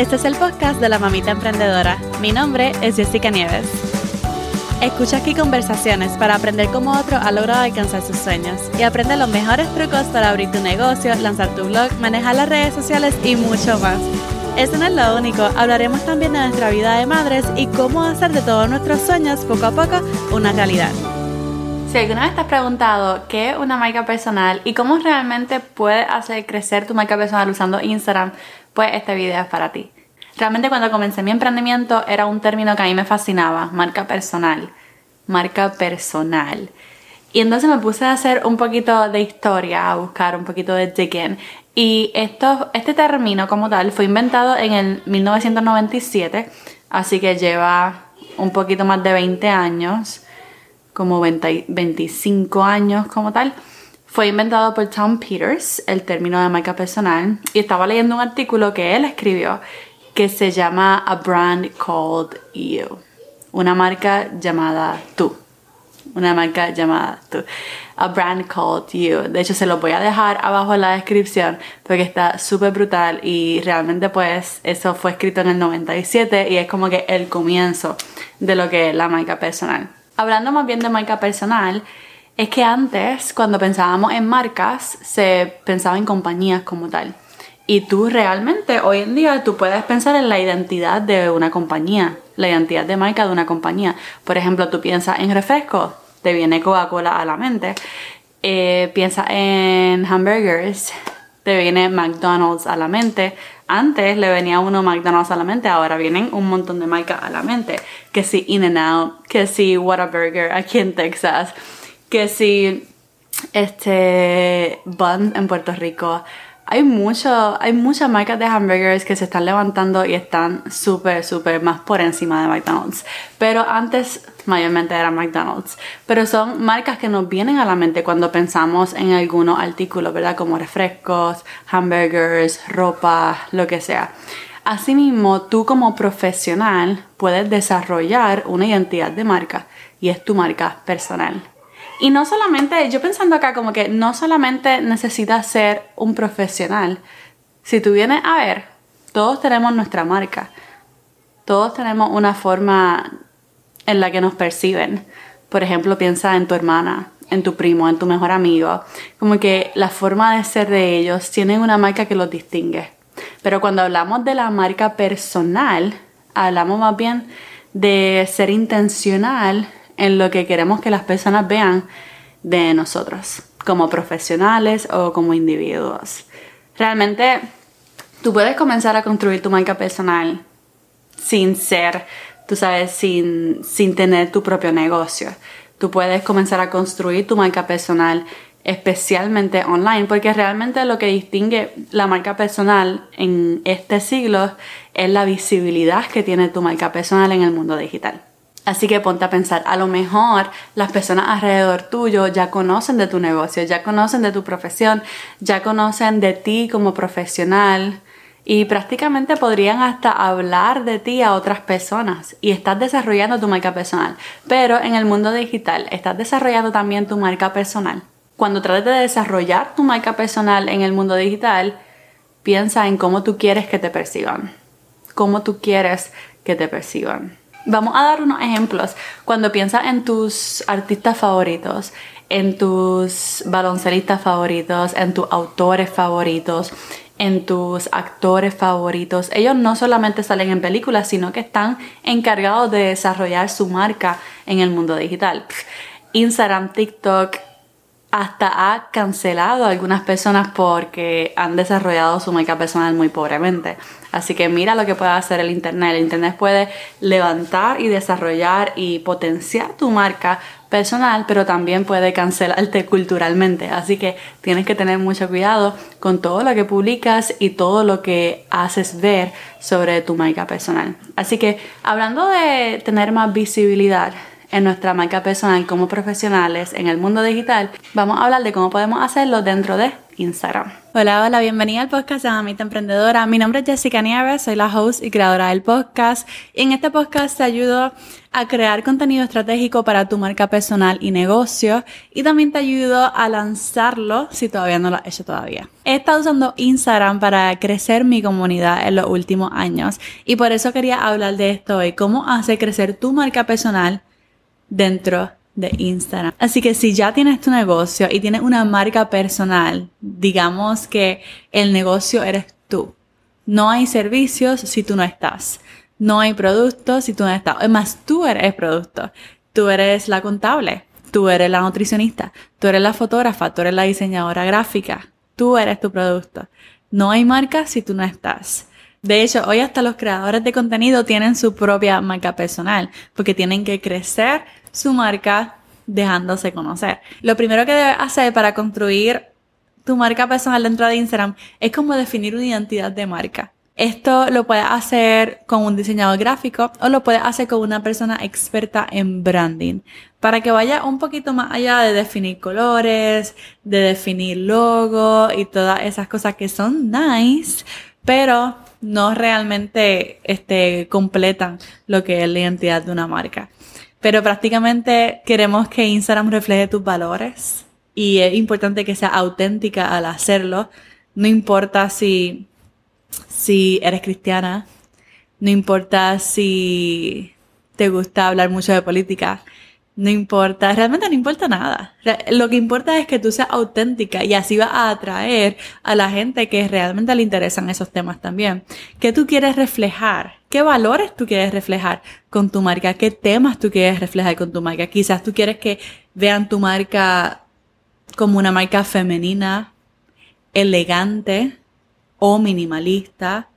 Este es el podcast de la Mamita Emprendedora. Mi nombre es Jessica Nieves. Escucha aquí conversaciones para aprender cómo otro ha logrado alcanzar sus sueños y aprende los mejores trucos para abrir tu negocio, lanzar tu blog, manejar las redes sociales y mucho más. Eso no es lo único, hablaremos también de nuestra vida de madres y cómo hacer de todos nuestros sueños poco a poco una realidad. Si alguna vez te has preguntado qué es una marca personal y cómo realmente puedes hacer crecer tu marca personal usando Instagram, pues este video es para ti. Realmente cuando comencé mi emprendimiento era un término que a mí me fascinaba, marca personal, marca personal. Y entonces me puse a hacer un poquito de historia, a buscar un poquito de digging. Y esto, este término como tal fue inventado en el 1997, así que lleva un poquito más de 20 años, como 25 años como tal. Fue inventado por Tom Peters, el término de marca personal, y estaba leyendo un artículo que él escribió que se llama A Brand Called You, una marca llamada tú, una marca llamada tú, A Brand Called You. De hecho, se lo voy a dejar abajo en la descripción porque está súper brutal y realmente pues eso fue escrito en el 97 y es como que el comienzo de lo que es la marca personal. Hablando más bien de marca personal, es que antes, cuando pensábamos en marcas, se pensaba en compañías como tal. Y tú realmente, hoy en día, tú puedes pensar en la identidad de una compañía, la identidad de marca de una compañía. Por ejemplo, tú piensas en refrescos, te viene Coca-Cola a la mente. Eh, piensa en hamburgers, te viene McDonald's a la mente. Antes le venía uno McDonald's a la mente, ahora vienen un montón de marcas a la mente. Que si In-N-Out, que si Whataburger aquí en Texas que si este Bun en Puerto Rico. Hay, mucho, hay muchas marcas de hamburgers que se están levantando y están súper, súper más por encima de McDonald's. Pero antes mayormente era McDonald's. Pero son marcas que nos vienen a la mente cuando pensamos en algunos artículos, ¿verdad? Como refrescos, hamburgers, ropa, lo que sea. Asimismo, tú como profesional puedes desarrollar una identidad de marca y es tu marca personal. Y no solamente, yo pensando acá como que no solamente necesitas ser un profesional. Si tú vienes a ver, todos tenemos nuestra marca. Todos tenemos una forma en la que nos perciben. Por ejemplo, piensa en tu hermana, en tu primo, en tu mejor amigo. Como que la forma de ser de ellos tienen una marca que los distingue. Pero cuando hablamos de la marca personal, hablamos más bien de ser intencional en lo que queremos que las personas vean de nosotros, como profesionales o como individuos. Realmente, tú puedes comenzar a construir tu marca personal sin ser, tú sabes, sin, sin tener tu propio negocio. Tú puedes comenzar a construir tu marca personal especialmente online, porque realmente lo que distingue la marca personal en este siglo es la visibilidad que tiene tu marca personal en el mundo digital. Así que ponte a pensar, a lo mejor las personas alrededor tuyo ya conocen de tu negocio, ya conocen de tu profesión, ya conocen de ti como profesional y prácticamente podrían hasta hablar de ti a otras personas y estás desarrollando tu marca personal. Pero en el mundo digital, estás desarrollando también tu marca personal. Cuando trates de desarrollar tu marca personal en el mundo digital, piensa en cómo tú quieres que te perciban. Cómo tú quieres que te perciban. Vamos a dar unos ejemplos. Cuando piensas en tus artistas favoritos, en tus baloncelistas favoritos, en tus autores favoritos, en tus actores favoritos, ellos no solamente salen en películas, sino que están encargados de desarrollar su marca en el mundo digital. Instagram, TikTok, hasta ha cancelado a algunas personas porque han desarrollado su marca personal muy pobremente. Así que mira lo que puede hacer el Internet. El Internet puede levantar y desarrollar y potenciar tu marca personal, pero también puede cancelarte culturalmente. Así que tienes que tener mucho cuidado con todo lo que publicas y todo lo que haces ver sobre tu marca personal. Así que hablando de tener más visibilidad, en nuestra marca personal como profesionales en el mundo digital, vamos a hablar de cómo podemos hacerlo dentro de Instagram. Hola, hola, bienvenida al podcast de Mamita Emprendedora. Mi nombre es Jessica Nieves, soy la host y creadora del podcast. Y en este podcast te ayudo a crear contenido estratégico para tu marca personal y negocio. Y también te ayudo a lanzarlo si todavía no lo has hecho todavía. He estado usando Instagram para crecer mi comunidad en los últimos años. Y por eso quería hablar de esto hoy. Cómo hacer crecer tu marca personal dentro de Instagram. Así que si ya tienes tu negocio y tienes una marca personal, digamos que el negocio eres tú. No hay servicios si tú no estás. No hay productos si tú no estás. Es más, tú eres producto. Tú eres la contable. Tú eres la nutricionista. Tú eres la fotógrafa. Tú eres la diseñadora gráfica. Tú eres tu producto. No hay marca si tú no estás. De hecho, hoy hasta los creadores de contenido tienen su propia marca personal porque tienen que crecer su marca dejándose conocer. Lo primero que debes hacer para construir tu marca personal dentro de Instagram es como definir una identidad de marca. Esto lo puedes hacer con un diseñador gráfico o lo puedes hacer con una persona experta en branding para que vaya un poquito más allá de definir colores, de definir logo y todas esas cosas que son nice, pero no realmente este, completan lo que es la identidad de una marca. Pero prácticamente queremos que Instagram refleje tus valores y es importante que sea auténtica al hacerlo. No importa si, si eres cristiana, no importa si te gusta hablar mucho de política, no importa, realmente no importa nada. Lo que importa es que tú seas auténtica y así vas a atraer a la gente que realmente le interesan esos temas también. ¿Qué tú quieres reflejar? ¿Qué valores tú quieres reflejar con tu marca? ¿Qué temas tú quieres reflejar con tu marca? Quizás tú quieres que vean tu marca como una marca femenina, elegante o minimalista,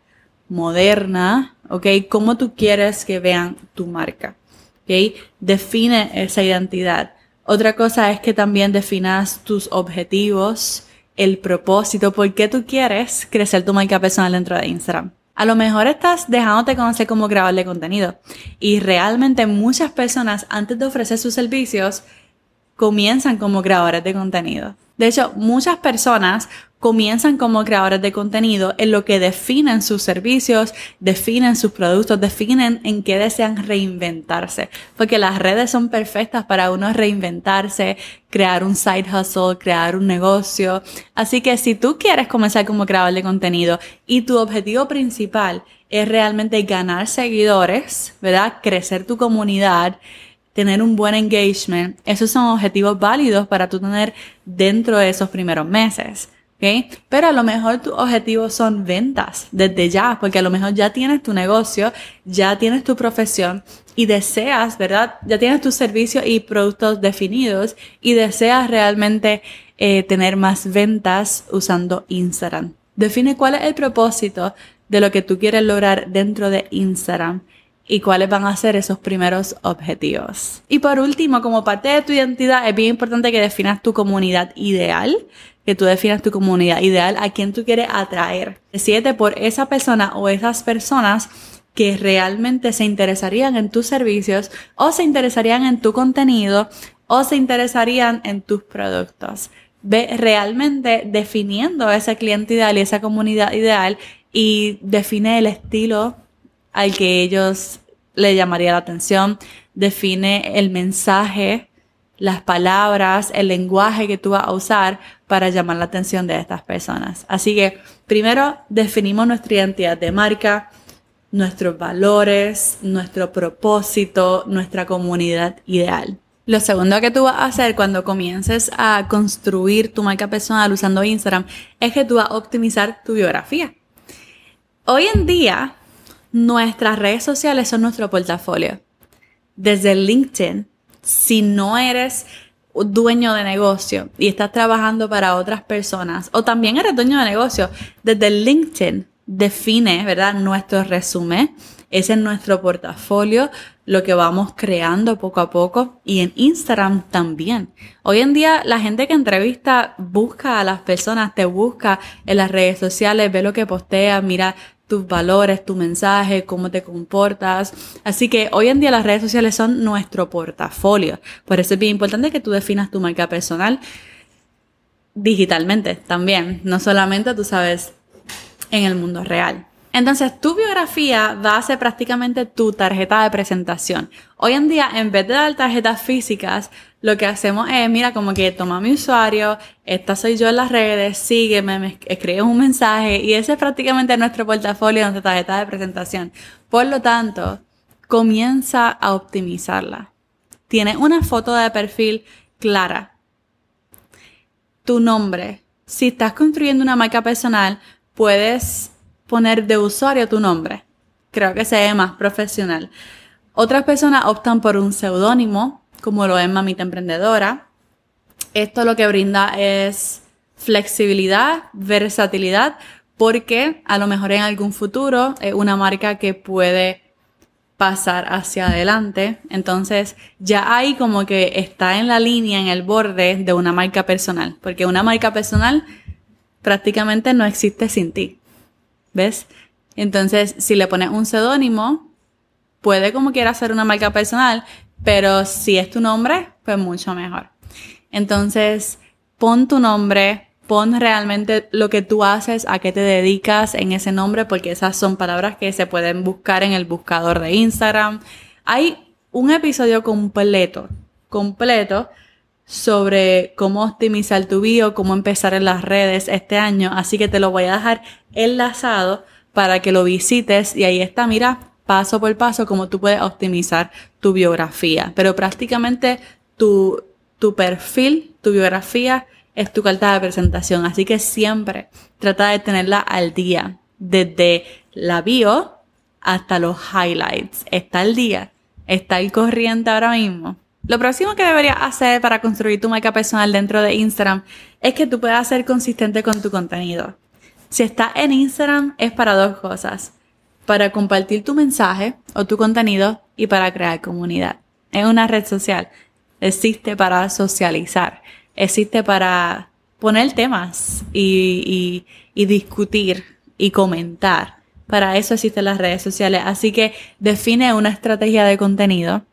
moderna, ¿ok? ¿Cómo tú quieres que vean tu marca? ¿ok? Define esa identidad. Otra cosa es que también definas tus objetivos, el propósito, por qué tú quieres crecer tu marca personal dentro de Instagram. A lo mejor estás dejándote conocer cómo grabarle contenido y realmente muchas personas antes de ofrecer sus servicios comienzan como creadores de contenido. De hecho, muchas personas comienzan como creadores de contenido en lo que definen sus servicios, definen sus productos, definen en qué desean reinventarse. Porque las redes son perfectas para uno reinventarse, crear un side hustle, crear un negocio. Así que si tú quieres comenzar como creador de contenido y tu objetivo principal es realmente ganar seguidores, ¿verdad? Crecer tu comunidad, tener un buen engagement, esos son objetivos válidos para tú tener dentro de esos primeros meses. Pero a lo mejor tus objetivos son ventas desde ya, porque a lo mejor ya tienes tu negocio, ya tienes tu profesión y deseas, ¿verdad? Ya tienes tus servicios y productos definidos y deseas realmente eh, tener más ventas usando Instagram. Define cuál es el propósito de lo que tú quieres lograr dentro de Instagram y cuáles van a ser esos primeros objetivos. Y por último, como parte de tu identidad, es bien importante que definas tu comunidad ideal, que tú definas tu comunidad ideal, a quien tú quieres atraer. Decídete por esa persona o esas personas que realmente se interesarían en tus servicios o se interesarían en tu contenido o se interesarían en tus productos. Ve realmente definiendo ese cliente ideal y esa comunidad ideal y define el estilo al que ellos le llamaría la atención, define el mensaje, las palabras, el lenguaje que tú vas a usar para llamar la atención de estas personas. Así que primero definimos nuestra identidad de marca, nuestros valores, nuestro propósito, nuestra comunidad ideal. Lo segundo que tú vas a hacer cuando comiences a construir tu marca personal usando Instagram es que tú vas a optimizar tu biografía. Hoy en día, Nuestras redes sociales son nuestro portafolio. Desde LinkedIn, si no eres dueño de negocio y estás trabajando para otras personas, o también eres dueño de negocio, desde LinkedIn define, ¿verdad? Nuestro resumen. Ese es nuestro portafolio, lo que vamos creando poco a poco. Y en Instagram también. Hoy en día la gente que entrevista busca a las personas, te busca en las redes sociales, ve lo que postea, mira tus valores, tu mensaje, cómo te comportas. Así que hoy en día las redes sociales son nuestro portafolio. Por eso es bien importante que tú definas tu marca personal. digitalmente también, no solamente, tú sabes, en el mundo real. Entonces, tu biografía va a ser prácticamente tu tarjeta de presentación. Hoy en día, en vez de dar tarjetas físicas, lo que hacemos es, mira, como que toma mi usuario, esta soy yo en las redes, sígueme, me escribes un mensaje y ese es prácticamente nuestro portafolio, nuestra tarjeta de presentación. Por lo tanto, comienza a optimizarla. Tienes una foto de perfil clara. Tu nombre. Si estás construyendo una marca personal, puedes poner de usuario tu nombre. Creo que se ve más profesional. Otras personas optan por un seudónimo, como lo es Mamita Emprendedora. Esto lo que brinda es flexibilidad, versatilidad, porque a lo mejor en algún futuro es una marca que puede pasar hacia adelante. Entonces ya ahí como que está en la línea, en el borde de una marca personal, porque una marca personal prácticamente no existe sin ti. ¿Ves? Entonces, si le pones un seudónimo, puede como quiera ser una marca personal, pero si es tu nombre, pues mucho mejor. Entonces, pon tu nombre, pon realmente lo que tú haces, a qué te dedicas en ese nombre, porque esas son palabras que se pueden buscar en el buscador de Instagram. Hay un episodio completo, completo, sobre cómo optimizar tu bio, cómo empezar en las redes este año, así que te lo voy a dejar enlazado para que lo visites y ahí está, mira, paso por paso cómo tú puedes optimizar tu biografía. Pero prácticamente tu, tu perfil, tu biografía es tu carta de presentación, así que siempre trata de tenerla al día, desde la bio hasta los highlights. Está al día, está el corriente ahora mismo. Lo próximo que deberías hacer para construir tu marca personal dentro de Instagram es que tú puedas ser consistente con tu contenido. Si estás en Instagram es para dos cosas. Para compartir tu mensaje o tu contenido y para crear comunidad. Es una red social. Existe para socializar. Existe para poner temas y, y discutir y comentar. Para eso existen las redes sociales. Así que define una estrategia de contenido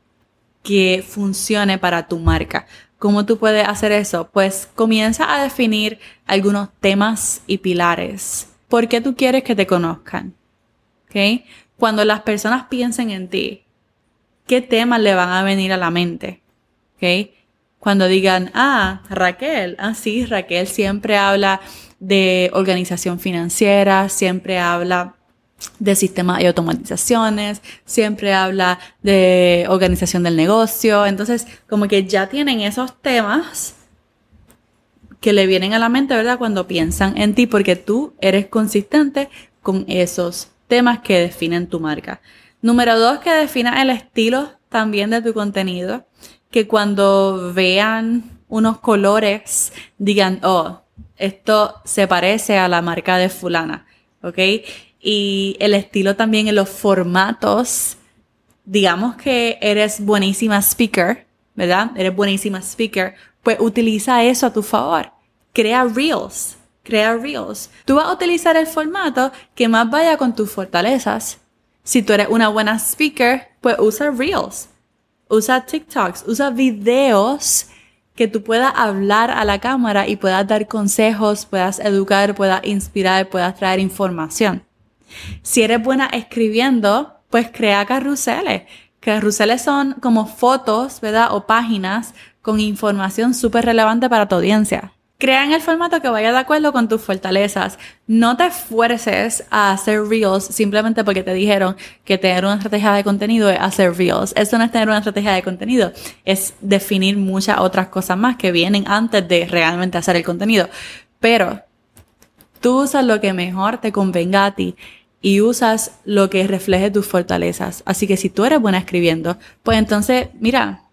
que funcione para tu marca. ¿Cómo tú puedes hacer eso? Pues comienza a definir algunos temas y pilares. ¿Por qué tú quieres que te conozcan? ¿Ok? Cuando las personas piensen en ti, ¿qué temas le van a venir a la mente? ¿Ok? Cuando digan, ah, Raquel, ah, sí, Raquel siempre habla de organización financiera, siempre habla de sistemas y automatizaciones, siempre habla de organización del negocio, entonces como que ya tienen esos temas que le vienen a la mente, ¿verdad? Cuando piensan en ti, porque tú eres consistente con esos temas que definen tu marca. Número dos, que defina el estilo también de tu contenido, que cuando vean unos colores digan, oh, esto se parece a la marca de fulana, ¿ok? Y el estilo también en los formatos. Digamos que eres buenísima speaker, ¿verdad? Eres buenísima speaker, pues utiliza eso a tu favor. Crea reels, crea reels. Tú vas a utilizar el formato que más vaya con tus fortalezas. Si tú eres una buena speaker, pues usa reels, usa TikToks, usa videos que tú puedas hablar a la cámara y puedas dar consejos, puedas educar, puedas inspirar, puedas traer información. Si eres buena escribiendo, pues crea carruseles. Carruseles son como fotos, ¿verdad? O páginas con información súper relevante para tu audiencia. Crea en el formato que vaya de acuerdo con tus fortalezas. No te esfuerces a hacer reels simplemente porque te dijeron que tener una estrategia de contenido es hacer reels. Eso no es tener una estrategia de contenido, es definir muchas otras cosas más que vienen antes de realmente hacer el contenido. Pero tú usas lo que mejor te convenga a ti y usas lo que refleje tus fortalezas. Así que si tú eres buena escribiendo, pues entonces, mira,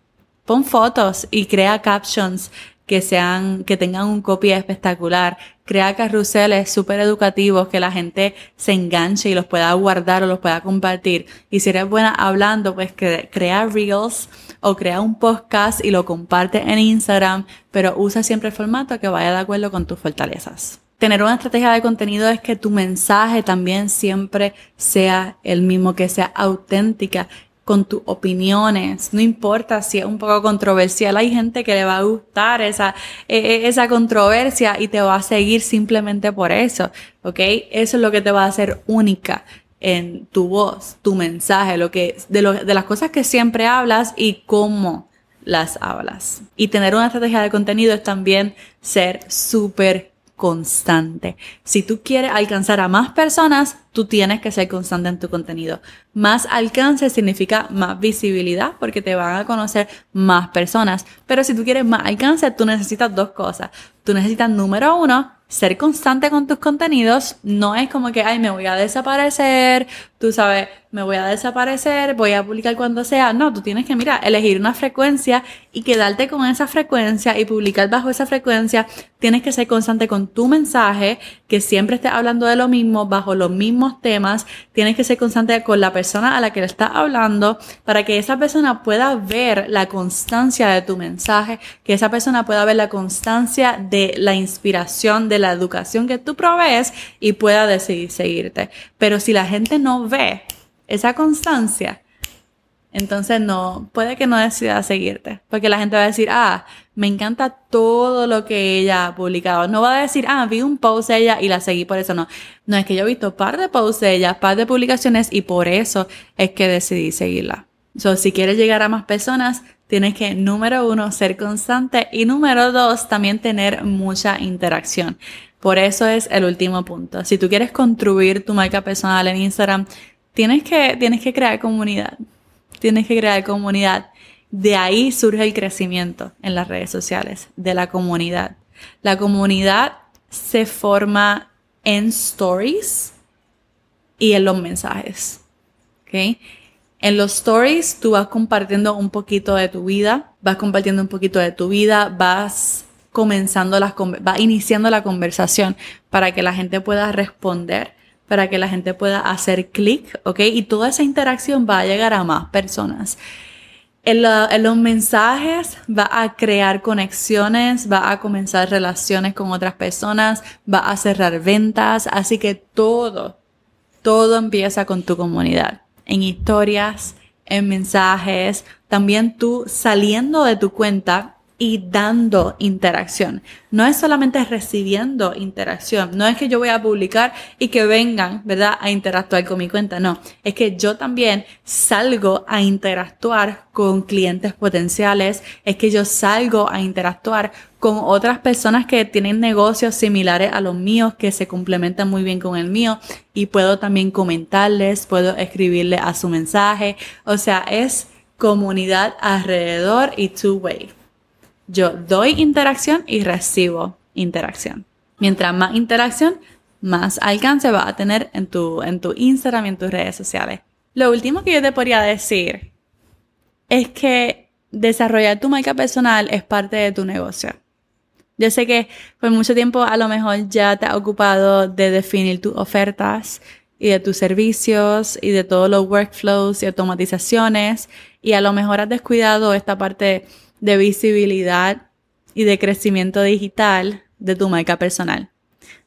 pon fotos y crea captions que sean, que tengan un copy espectacular. Crea carruseles súper educativos que la gente se enganche y los pueda guardar o los pueda compartir. Y si eres buena hablando, pues crea reels o crea un podcast y lo comparte en Instagram, pero usa siempre el formato que vaya de acuerdo con tus fortalezas tener una estrategia de contenido es que tu mensaje también siempre sea el mismo, que sea auténtica, con tus opiniones, no importa si es un poco controversial, hay gente que le va a gustar esa, e, e, esa controversia y te va a seguir simplemente por eso, ¿ok? Eso es lo que te va a hacer única en tu voz, tu mensaje, lo que, de, lo, de las cosas que siempre hablas y cómo las hablas. Y tener una estrategia de contenido es también ser súper constante. Si tú quieres alcanzar a más personas, tú tienes que ser constante en tu contenido. Más alcance significa más visibilidad porque te van a conocer más personas. Pero si tú quieres más alcance, tú necesitas dos cosas. Tú necesitas, número uno, ser constante con tus contenidos no es como que, ay, me voy a desaparecer, tú sabes, me voy a desaparecer, voy a publicar cuando sea. No, tú tienes que, mira, elegir una frecuencia y quedarte con esa frecuencia y publicar bajo esa frecuencia. Tienes que ser constante con tu mensaje, que siempre estés hablando de lo mismo, bajo los mismos temas. Tienes que ser constante con la persona a la que le estás hablando para que esa persona pueda ver la constancia de tu mensaje, que esa persona pueda ver la constancia de la inspiración, de la educación que tú provees y pueda decidir seguirte. Pero si la gente no ve esa constancia, entonces no, puede que no decida seguirte, porque la gente va a decir, ah, me encanta todo lo que ella ha publicado. No va a decir, ah, vi un post de ella y la seguí por eso, no. No, es que yo he visto par de posts de ella, par de publicaciones y por eso es que decidí seguirla. So, si quieres llegar a más personas, tienes que, número uno, ser constante y número dos, también tener mucha interacción. Por eso es el último punto. Si tú quieres construir tu marca personal en Instagram, tienes que, tienes que crear comunidad. Tienes que crear comunidad. De ahí surge el crecimiento en las redes sociales, de la comunidad. La comunidad se forma en stories y en los mensajes. ¿okay? En los stories tú vas compartiendo un poquito de tu vida, vas compartiendo un poquito de tu vida, vas comenzando las, vas iniciando la conversación para que la gente pueda responder, para que la gente pueda hacer clic, ¿ok? Y toda esa interacción va a llegar a más personas. En, los mensajes va a crear conexiones, va a comenzar relaciones con otras personas, va a cerrar ventas, así que todo, todo empieza con tu comunidad, en historias, en mensajes, también tú saliendo de tu cuenta y dando interacción. No es solamente recibiendo interacción. No es que yo voy a publicar y que vengan, ¿verdad?, a interactuar con mi cuenta. No, es que yo también salgo a interactuar con clientes potenciales. Es que yo salgo a interactuar con otras personas que tienen negocios similares a los míos, que se complementan muy bien con el mío. Y puedo también comentarles, puedo escribirle a su mensaje. O sea, es comunidad alrededor y two-way. Yo doy interacción y recibo interacción. Mientras más interacción, más alcance va a tener en tu, en tu Instagram y en tus redes sociales. Lo último que yo te podría decir es que desarrollar tu marca personal es parte de tu negocio. Yo sé que por mucho tiempo a lo mejor ya te ha ocupado de definir tus ofertas y de tus servicios y de todos los workflows y automatizaciones y a lo mejor has descuidado esta parte de visibilidad y de crecimiento digital de tu marca personal.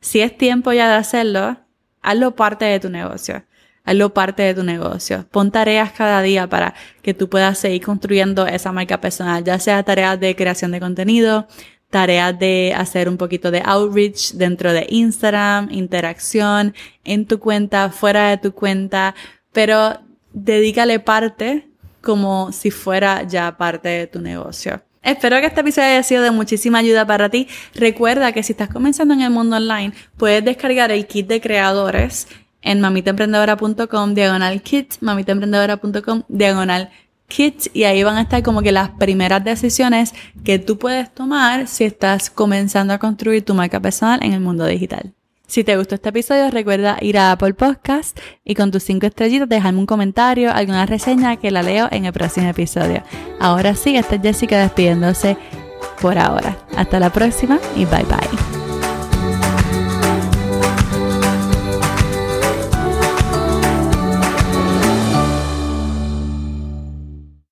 Si es tiempo ya de hacerlo, hazlo parte de tu negocio. Hazlo parte de tu negocio. Pon tareas cada día para que tú puedas seguir construyendo esa marca personal, ya sea tareas de creación de contenido, tareas de hacer un poquito de outreach dentro de Instagram, interacción en tu cuenta, fuera de tu cuenta, pero dedícale parte como si fuera ya parte de tu negocio. Espero que este episodio haya sido de muchísima ayuda para ti. Recuerda que si estás comenzando en el mundo online, puedes descargar el kit de creadores en mamitaemprendedora.com diagonal kit, mamitaemprendedora.com diagonal kit y ahí van a estar como que las primeras decisiones que tú puedes tomar si estás comenzando a construir tu marca personal en el mundo digital. Si te gustó este episodio, recuerda ir a Apple Podcast y con tus cinco estrellitas dejarme un comentario, alguna reseña que la leo en el próximo episodio. Ahora sí, esta es Jessica despidiéndose por ahora. Hasta la próxima y bye bye.